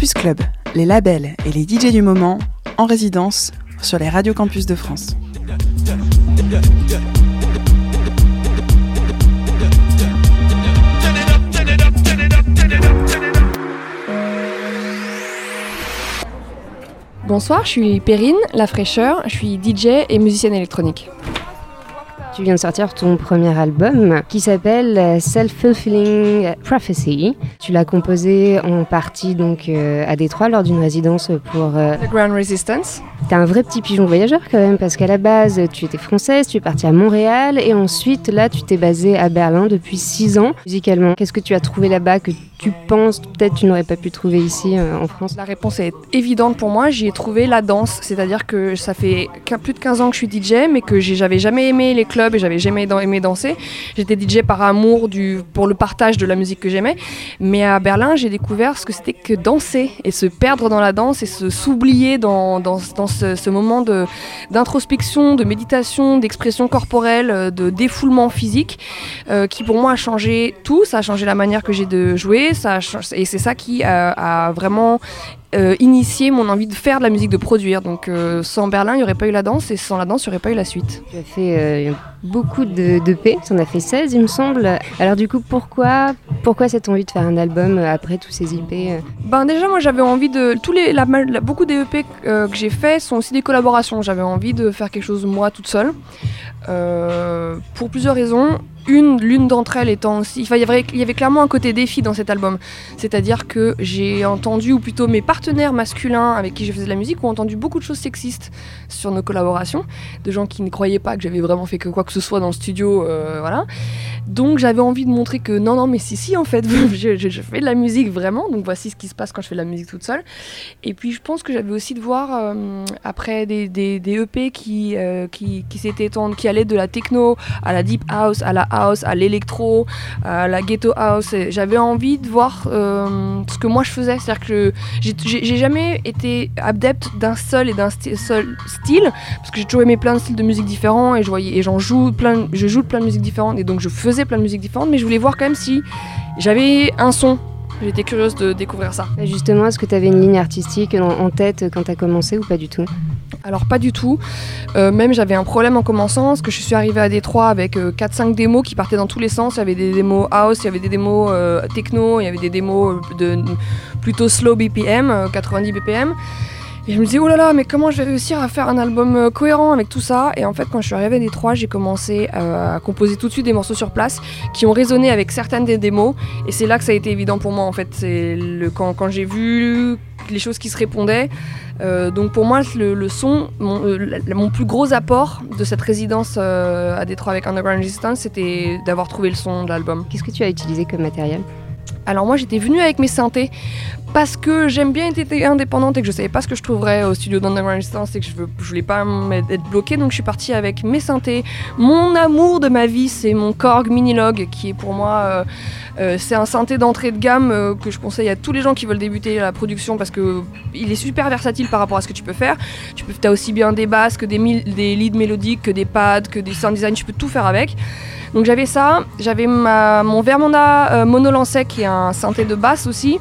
Campus Club, les labels et les DJ du moment en résidence sur les radios campus de France. Bonsoir, je suis Perrine, la fraîcheur, je suis DJ et musicienne électronique. Tu viens de sortir ton premier album qui s'appelle Self-Fulfilling Prophecy. Tu l'as composé en partie donc euh, à Détroit lors d'une résidence pour euh, The Ground Resistance. T'es un vrai petit pigeon voyageur quand même parce qu'à la base tu étais française, tu es partie à Montréal et ensuite là tu t'es basée à Berlin depuis six ans musicalement. Qu'est-ce que tu as trouvé là-bas que tu penses peut-être tu n'aurais pas pu trouver ici euh, en France? La réponse est évidente pour moi. J'y ai trouvé la danse, c'est-à-dire que ça fait plus de 15 ans que je suis DJ, mais que j'avais jamais aimé les clubs et j'avais jamais aimé danser. J'étais DJ par amour pour le partage de la musique que j'aimais. Mais à Berlin, j'ai découvert ce que c'était que danser et se perdre dans la danse et se s'oublier dans, ce moment d'introspection, de, méditation, d'expression corporelle, euh, de défoulement physique, euh, qui pour moi a changé tout. Ça a changé la manière que j'ai de jouer et c'est ça qui a, vraiment euh, initié mon envie de faire de la musique, de produire. Donc euh, sans Berlin, il n'y aurait pas eu la danse et sans la danse, il n'y aurait pas eu la suite. Tu as fait euh, beaucoup de, de P, tu en as fait 16 il me semble. Alors du coup, pourquoi, pourquoi cette envie de faire un album après tous ces IP Ben déjà, moi j'avais envie de... Tous les, beaucoup des EP que j'ai fait sont aussi des collaborations. J'avais envie de faire quelque chose moi toute seule. pour plusieurs raisons une, l'une d'entre elles étant aussi. il, y avait, il y avait clairement un côté défi dans cet album. C'est-à-dire que j'ai entendu, ou plutôt mes partenaires masculins avec qui je faisais de la musique, ont entendu beaucoup de choses sexistes sur nos collaborations, de gens qui ne croyaient pas que j'avais vraiment fait que quoi que ce soit dans le studio. Euh, voilà. Donc j'avais envie de montrer que non, non, mais si, si, en fait, je, fais de la musique vraiment. Donc voici ce qui se passe quand je fais de la musique toute seule. Et puis je pense que j'avais aussi de voir, euh, après des, des, EP qui, euh, qui, qui s'étaient qui allaient de la techno à la deep house, à la house, à l'électro, à la ghetto house. J'avais envie de voir euh, ce que moi je faisais. C'est-à-dire que j'ai jamais été adepte d'un seul et d'un seul style, parce que j'ai toujours aimé plein de styles de musique différents et je voyais et j'en joue plein, je joue de plein de musiques différentes et donc je faisais plein de musiques différentes, mais je voulais voir quand même si j'avais un son J'étais curieuse de découvrir ça. justement, est-ce que tu avais une ligne artistique en, tête quand tu as commencé ou pas du tout? Alors pas du tout. Euh, même j'avais un problème en commençant, parce que je suis arrivée à Détroit avec 4-5 euh, démos qui partaient dans tous les sens. Il y avait des démos house, il y avait des démos euh, techno, il y avait des démos de plutôt slow BPM, 90 BPM. Et je me disais, oh là là, mais comment je vais réussir à faire un album cohérent avec tout ça? Et en fait, quand je suis arrivée à Détroit, j'ai commencé à composer tout de suite des morceaux sur place qui ont résonné avec certaines des démos. Et c'est là que ça a été évident pour moi, en fait. C'est le, quand, quand j'ai vu les choses qui se répondaient. Euh, donc pour moi, le, son, euh, mon, plus gros apport de cette résidence euh, à Détroit avec Underground Resistance, c'était d'avoir trouvé le son de l'album. Qu'est-ce que tu as utilisé comme matériel? Alors moi j'étais venue avec mes synthés parce que j'aime bien être indépendante et que je savais pas ce que je trouverais au studio d'Underground Resistance et que je, veux, voulais pas être bloquée donc je suis partie avec mes synthés. Mon amour de ma vie c'est mon Korg Minilog qui est pour moi euh, c'est un synthé d'entrée de gamme euh, que je conseille à tous les gens qui veulent débuter la production parce que il est super versatile par rapport à ce que tu peux faire. Tu as aussi bien des basses que des, leads mélodiques, que des pads, que des sound design, tu peux tout faire avec. Donc j'avais ça, j'avais mon Vermonda euh, Mono Lancet qui est un synthé de basse aussi.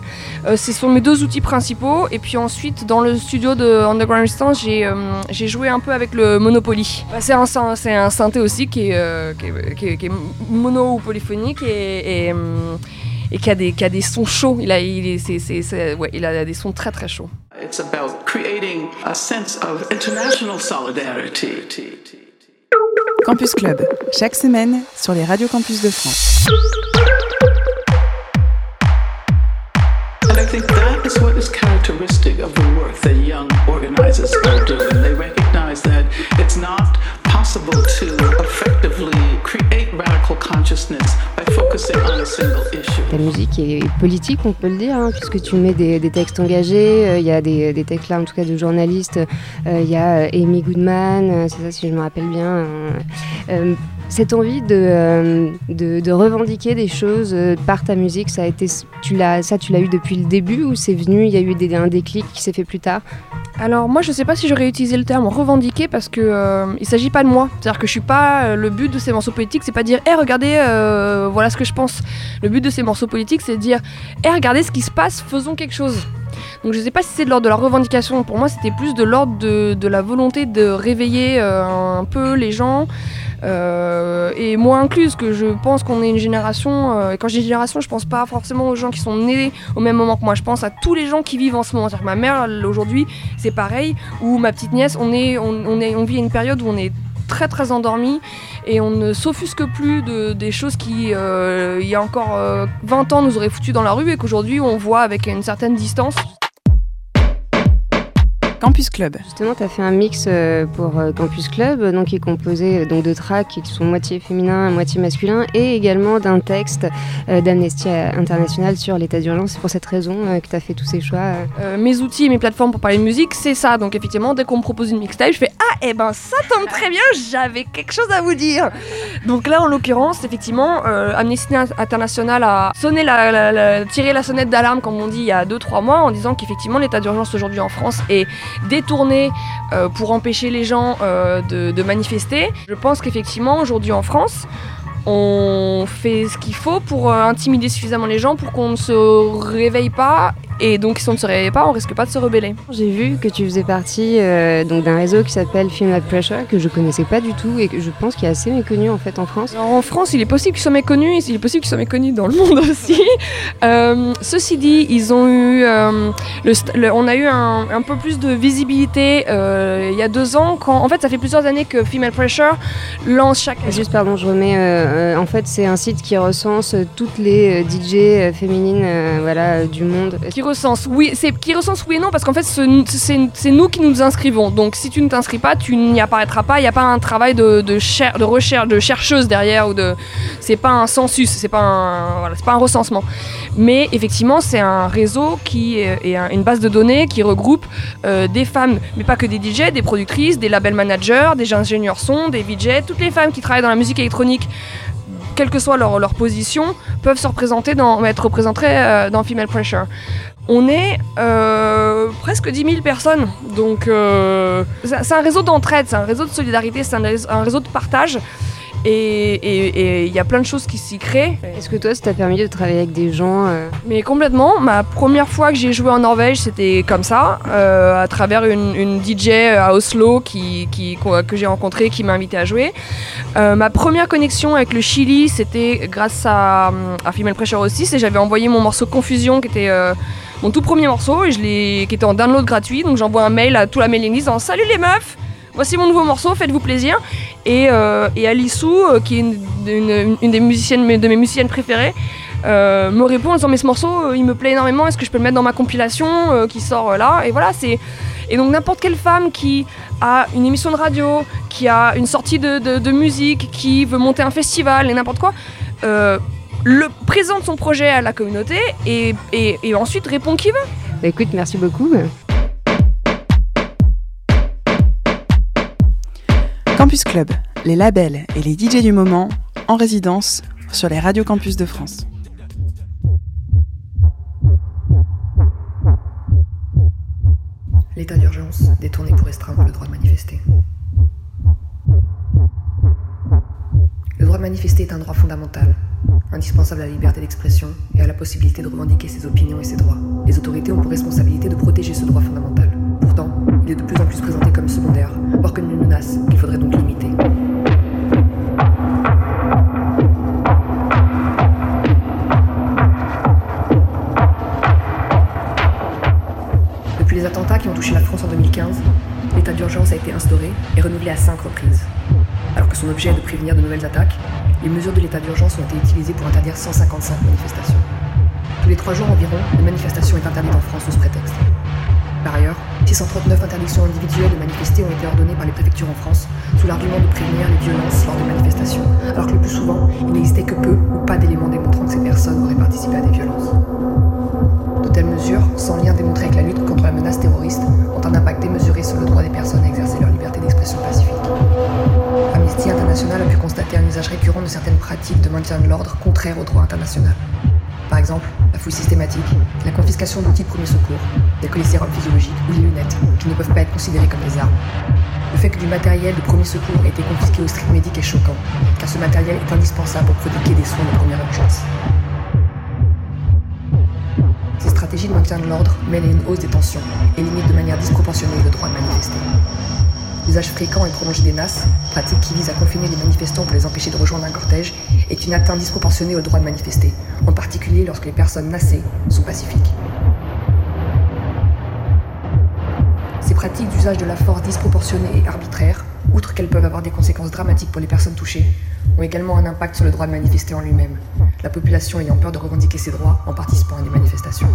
Sont mes deux outils principaux. Et puis ensuite, dans le studio de Underground Resistance, j'ai joué un peu avec le Monopoly. Bah, c'est un, un, synthé aussi qui est, qui est, mono ou polyphonique et et qui a des, qui a des sons chauds. Il a, il, est, c'est, c'est, c'est, ouais, il a des sons très très chauds. It's about creating a sense of international solidarity. Campus Club, chaque semaine sur les radios campus de France. Think that is what is characteristic of the work that young organizers are doing. They recognize that it's not possible to effectively create radical consciousness ta musique est politique, on peut le dire, hein, puisque tu mets des, textes engagés. Euh, il y a des, textes là, en tout cas, de journalistes. Euh, il y a euh, Amy Goodman, c'est ça si je me rappelle bien. Cette envie de, euh, de, revendiquer des choses euh, par ta musique, ça a été, tu l'as, ça tu l'as eu depuis le début ou c'est venu, il y a eu des, un déclic qui s'est fait plus tard? Alors moi je sais pas si j'aurais utilisé le terme revendiquer parce que euh, il s'agit pas de moi, c'est-à-dire que je suis pas euh, le but de ces morceaux politiques, c'est pas dire hé regardez euh, voilà ce que je pense. Le but de ces morceaux politiques c'est de dire hé regardez ce qui se passe, faisons quelque chose. Donc je sais pas si c'est de l'ordre de la revendication, pour moi c'était plus de l'ordre de, la volonté de réveiller un peu les gens. Euh, et moi incluse, que je pense qu'on est une génération, euh, et quand dis génération, je pense pas forcément aux gens qui sont nés au même moment que moi, je pense à tous les gens qui vivent en ce moment. Que ma mère, aujourd'hui, c'est pareil, ou ma petite nièce, on, est, on, est, on vit une période où on est très très endormi et on ne s'offusque plus de, des choses qui, euh, il y a encore 20 ans, nous auraient foutu dans la rue et qu'aujourd'hui on voit avec une certaine distance. Campus Club. Justement, tu as fait un mix euh, pour euh, Campus Club, donc qui est composé donc, de tracks qui sont moitié féminin, moitié masculin, et également d'un texte euh, d'Amnesty International sur l'état d'urgence. C'est pour cette raison que tu as fait tous ces choix. mes outils et mes plateformes pour parler de musique, c'est ça. Donc effectivement, dès qu'on me propose une mixtape, je fais Ah, et eh ben ça tombe très bien, j'avais quelque chose à vous dire. Donc là, en l'occurrence, effectivement, Amnesty International a sonné la, la, la, tiré la sonnette d'alarme, comme on dit, il y a 2-3 mois, en disant qu'effectivement, l'état d'urgence aujourd'hui en France est détourné euh, pour empêcher les gens euh, de, de, manifester. Je pense qu'effectivement, aujourd'hui en France, on fait ce qu'il faut pour euh, intimider suffisamment les gens pour qu'on ne se réveille pas et donc, si on ne se réveille pas, on risque pas de se rebeller. J'ai vu que tu faisais partie euh, donc d'un réseau qui s'appelle Film At Pressure, que je connaissais pas du tout et que je pense qu'il est assez méconnu en fait en France. Alors, en France, il est possible qu'il soit méconnu et il est possible qu'il soit méconnu dans le monde aussi. Euh, ceci dit, ils ont eu, euh, le, le, on a eu un, un, peu plus de visibilité il y a deux ans. Quand, en fait, ça fait plusieurs années que Female Pressure lance chaque. Juste pardon, je remets. En fait, c'est un site qui recense toutes les DJ féminines, voilà, du monde. Qui oui, c'est qui recense oui et non parce qu'en fait c'est nous qui nous inscrivons. Donc si tu ne t'inscris pas, tu n'y apparaîtras pas. Il n'y a pas un travail de, de, cher, de recherche, de chercheuse derrière ou de, c'est pas un census, c'est pas un, pas un recensement. Mais effectivement, c'est un réseau qui est, est un, une base de données qui regroupe euh, des femmes, mais pas que des DJ, des productrices, des label managers, des ingénieurs son, des VJ, toutes les femmes qui travaillent dans la musique électronique quelle que soit leur, leur, position, peuvent se représenter dans, être représentées euh, dans Female Pressure. On est euh, presque 10 000 personnes, donc euh, c'est un réseau d'entraide, c'est un réseau de solidarité, c'est un, un, réseau de partage. Et il y a plein de choses qui s'y créent. Est-ce que toi, ça t'a permis de travailler avec des gens euh... Mais complètement. Ma première fois que j'ai joué en Norvège, c'était comme ça, euh, à travers une, une, DJ à Oslo qui, qui, que j'ai rencontrée, qui m'a invité à jouer. Euh, ma première connexion avec le Chili, c'était grâce à, à Female Pressure aussi. J'avais envoyé mon morceau Confusion, qui était euh, mon tout premier morceau, et je qui était en download gratuit. Donc j'envoie un mail à toute la mailing list en Salut les meufs voici mon nouveau morceau, faites-vous plaisir. Et, euh, et Alissou, euh, qui est une, des musiciennes, de mes musiciennes préférées, euh, me répond en disant mais ce morceau il me plaît énormément, est-ce que je peux le mettre dans ma compilation euh, qui sort là? Et voilà, c'est... Et donc n'importe quelle femme qui a une émission de radio, qui a une sortie de, musique, qui veut monter un festival et n'importe quoi, le, présente son projet à la communauté et, et, et ensuite répond qui veut. Bah écoute, merci beaucoup. Campus Club, les labels et les DJ du moment en résidence sur les radios campus de France. L'état d'urgence détourné pour restreindre le droit de manifester. Le droit de manifester est un droit fondamental, indispensable à la liberté d'expression et à la possibilité de revendiquer ses opinions et ses droits. Les autorités ont pour responsabilité de protéger ce droit fondamental. Il est de plus en plus présenté comme secondaire, voire comme une menace qu'il faudrait donc limiter. Depuis les attentats qui ont touché la France en 2015, l'état d'urgence a été instauré et renouvelé à cinq reprises. Alors que son objet est de prévenir de nouvelles attaques, les mesures de l'état d'urgence ont été utilisées pour interdire 155 manifestations. Tous les trois jours environ, une manifestation est interdite en France sous ce prétexte. Par ailleurs, 639 interdictions individuelles de manifester ont été ordonnées par les préfectures en France, sous l'argument de prévenir les violences lors des manifestations, alors que le plus souvent, il n'existait que peu ou pas d'éléments démontrant que ces personnes auraient participé à des violences. De telles mesures, sans lien démontré avec la lutte contre la menace terroriste, ont un impact démesuré sur le droit des personnes à exercer leur liberté d'expression pacifique. Amnesty International a pu constater un usage récurrent de certaines pratiques de maintien de l'ordre contraires au droit international. Par exemple, la fouille systématique, la confiscation d'outils de premier secours, tels que les sérums physiologiques ou les lunettes, qui ne peuvent pas être considérés comme des armes. Le fait que du matériel de premier secours ait été confisqué au strict médic est choquant, car ce matériel est indispensable pour prodiguer des soins de première urgence. Ces stratégies de maintien de l'ordre mènent à une hausse des tensions et limitent de manière disproportionnée le droit de manifester. L'usage fréquent et prolongé des NAS, pratique qui vise à confiner les manifestants pour les empêcher de rejoindre un cortège, est une atteinte disproportionnée au droit de manifester, en particulier lorsque les personnes nassées sont pacifiques. Ces pratiques d'usage de la force disproportionnée et arbitraire, outre qu'elles peuvent avoir des conséquences dramatiques pour les personnes touchées, ont également un impact sur le droit de manifester en lui-même, la population ayant peur de revendiquer ses droits en participant à des manifestations.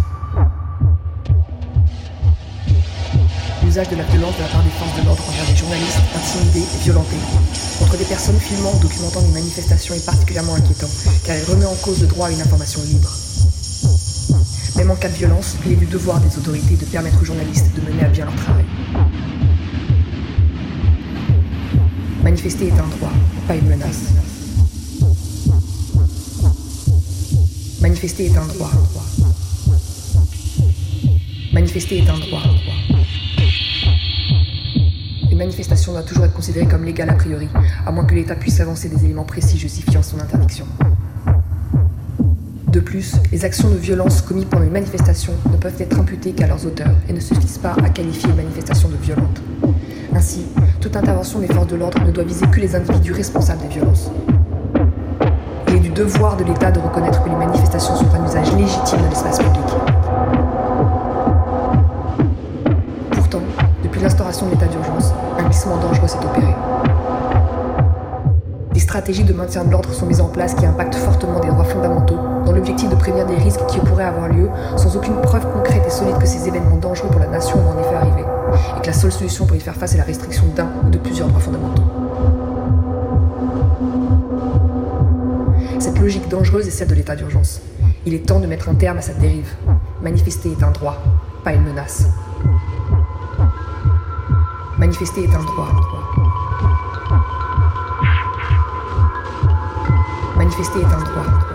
L'usage de la violence de la part des forces de l'ordre envers des journalistes intimidés et violentés contre des personnes filmant ou documentant des manifestations est particulièrement inquiétant, car il remet en cause le droit à une information libre. Même en cas de violence, il est du devoir des autorités de permettre aux journalistes de mener à bien leur travail. Manifester est un droit, pas une menace. Manifester est un droit. Manifester est un droit. Une manifestation doit toujours être considérée comme légale a priori, à moins que l'État puisse avancer des éléments précis justifiant son interdiction. De plus, les actions de violence commises pendant une manifestation ne peuvent être imputées qu'à leurs auteurs et ne suffisent pas à qualifier une manifestation de violente. Ainsi, toute intervention des forces de l'ordre ne doit viser que les individus responsables des violences. Il est du devoir de l'État de reconnaître que les manifestations sont un usage légitime de l'espace public. Pourtant, depuis l'instauration de l'état d'urgence, dangereux s'est opéré. Des stratégies de maintien de l'ordre sont mises en place qui impactent fortement des droits fondamentaux, dans l'objectif de prévenir des risques qui pourraient avoir lieu, sans aucune preuve concrète et solide que ces événements dangereux pour la nation vont en effet arriver, et que la seule solution pour y faire face est la restriction d'un ou de plusieurs droits fondamentaux. Cette logique dangereuse est celle de l'état d'urgence. Il est temps de mettre un terme à cette dérive. Manifester est un droit, pas une menace. Manifester est un droit. Manifester est un droit.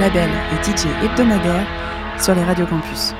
C'était Campus Club, la résidence, label et DJ hebdomadaire sur les radios campus.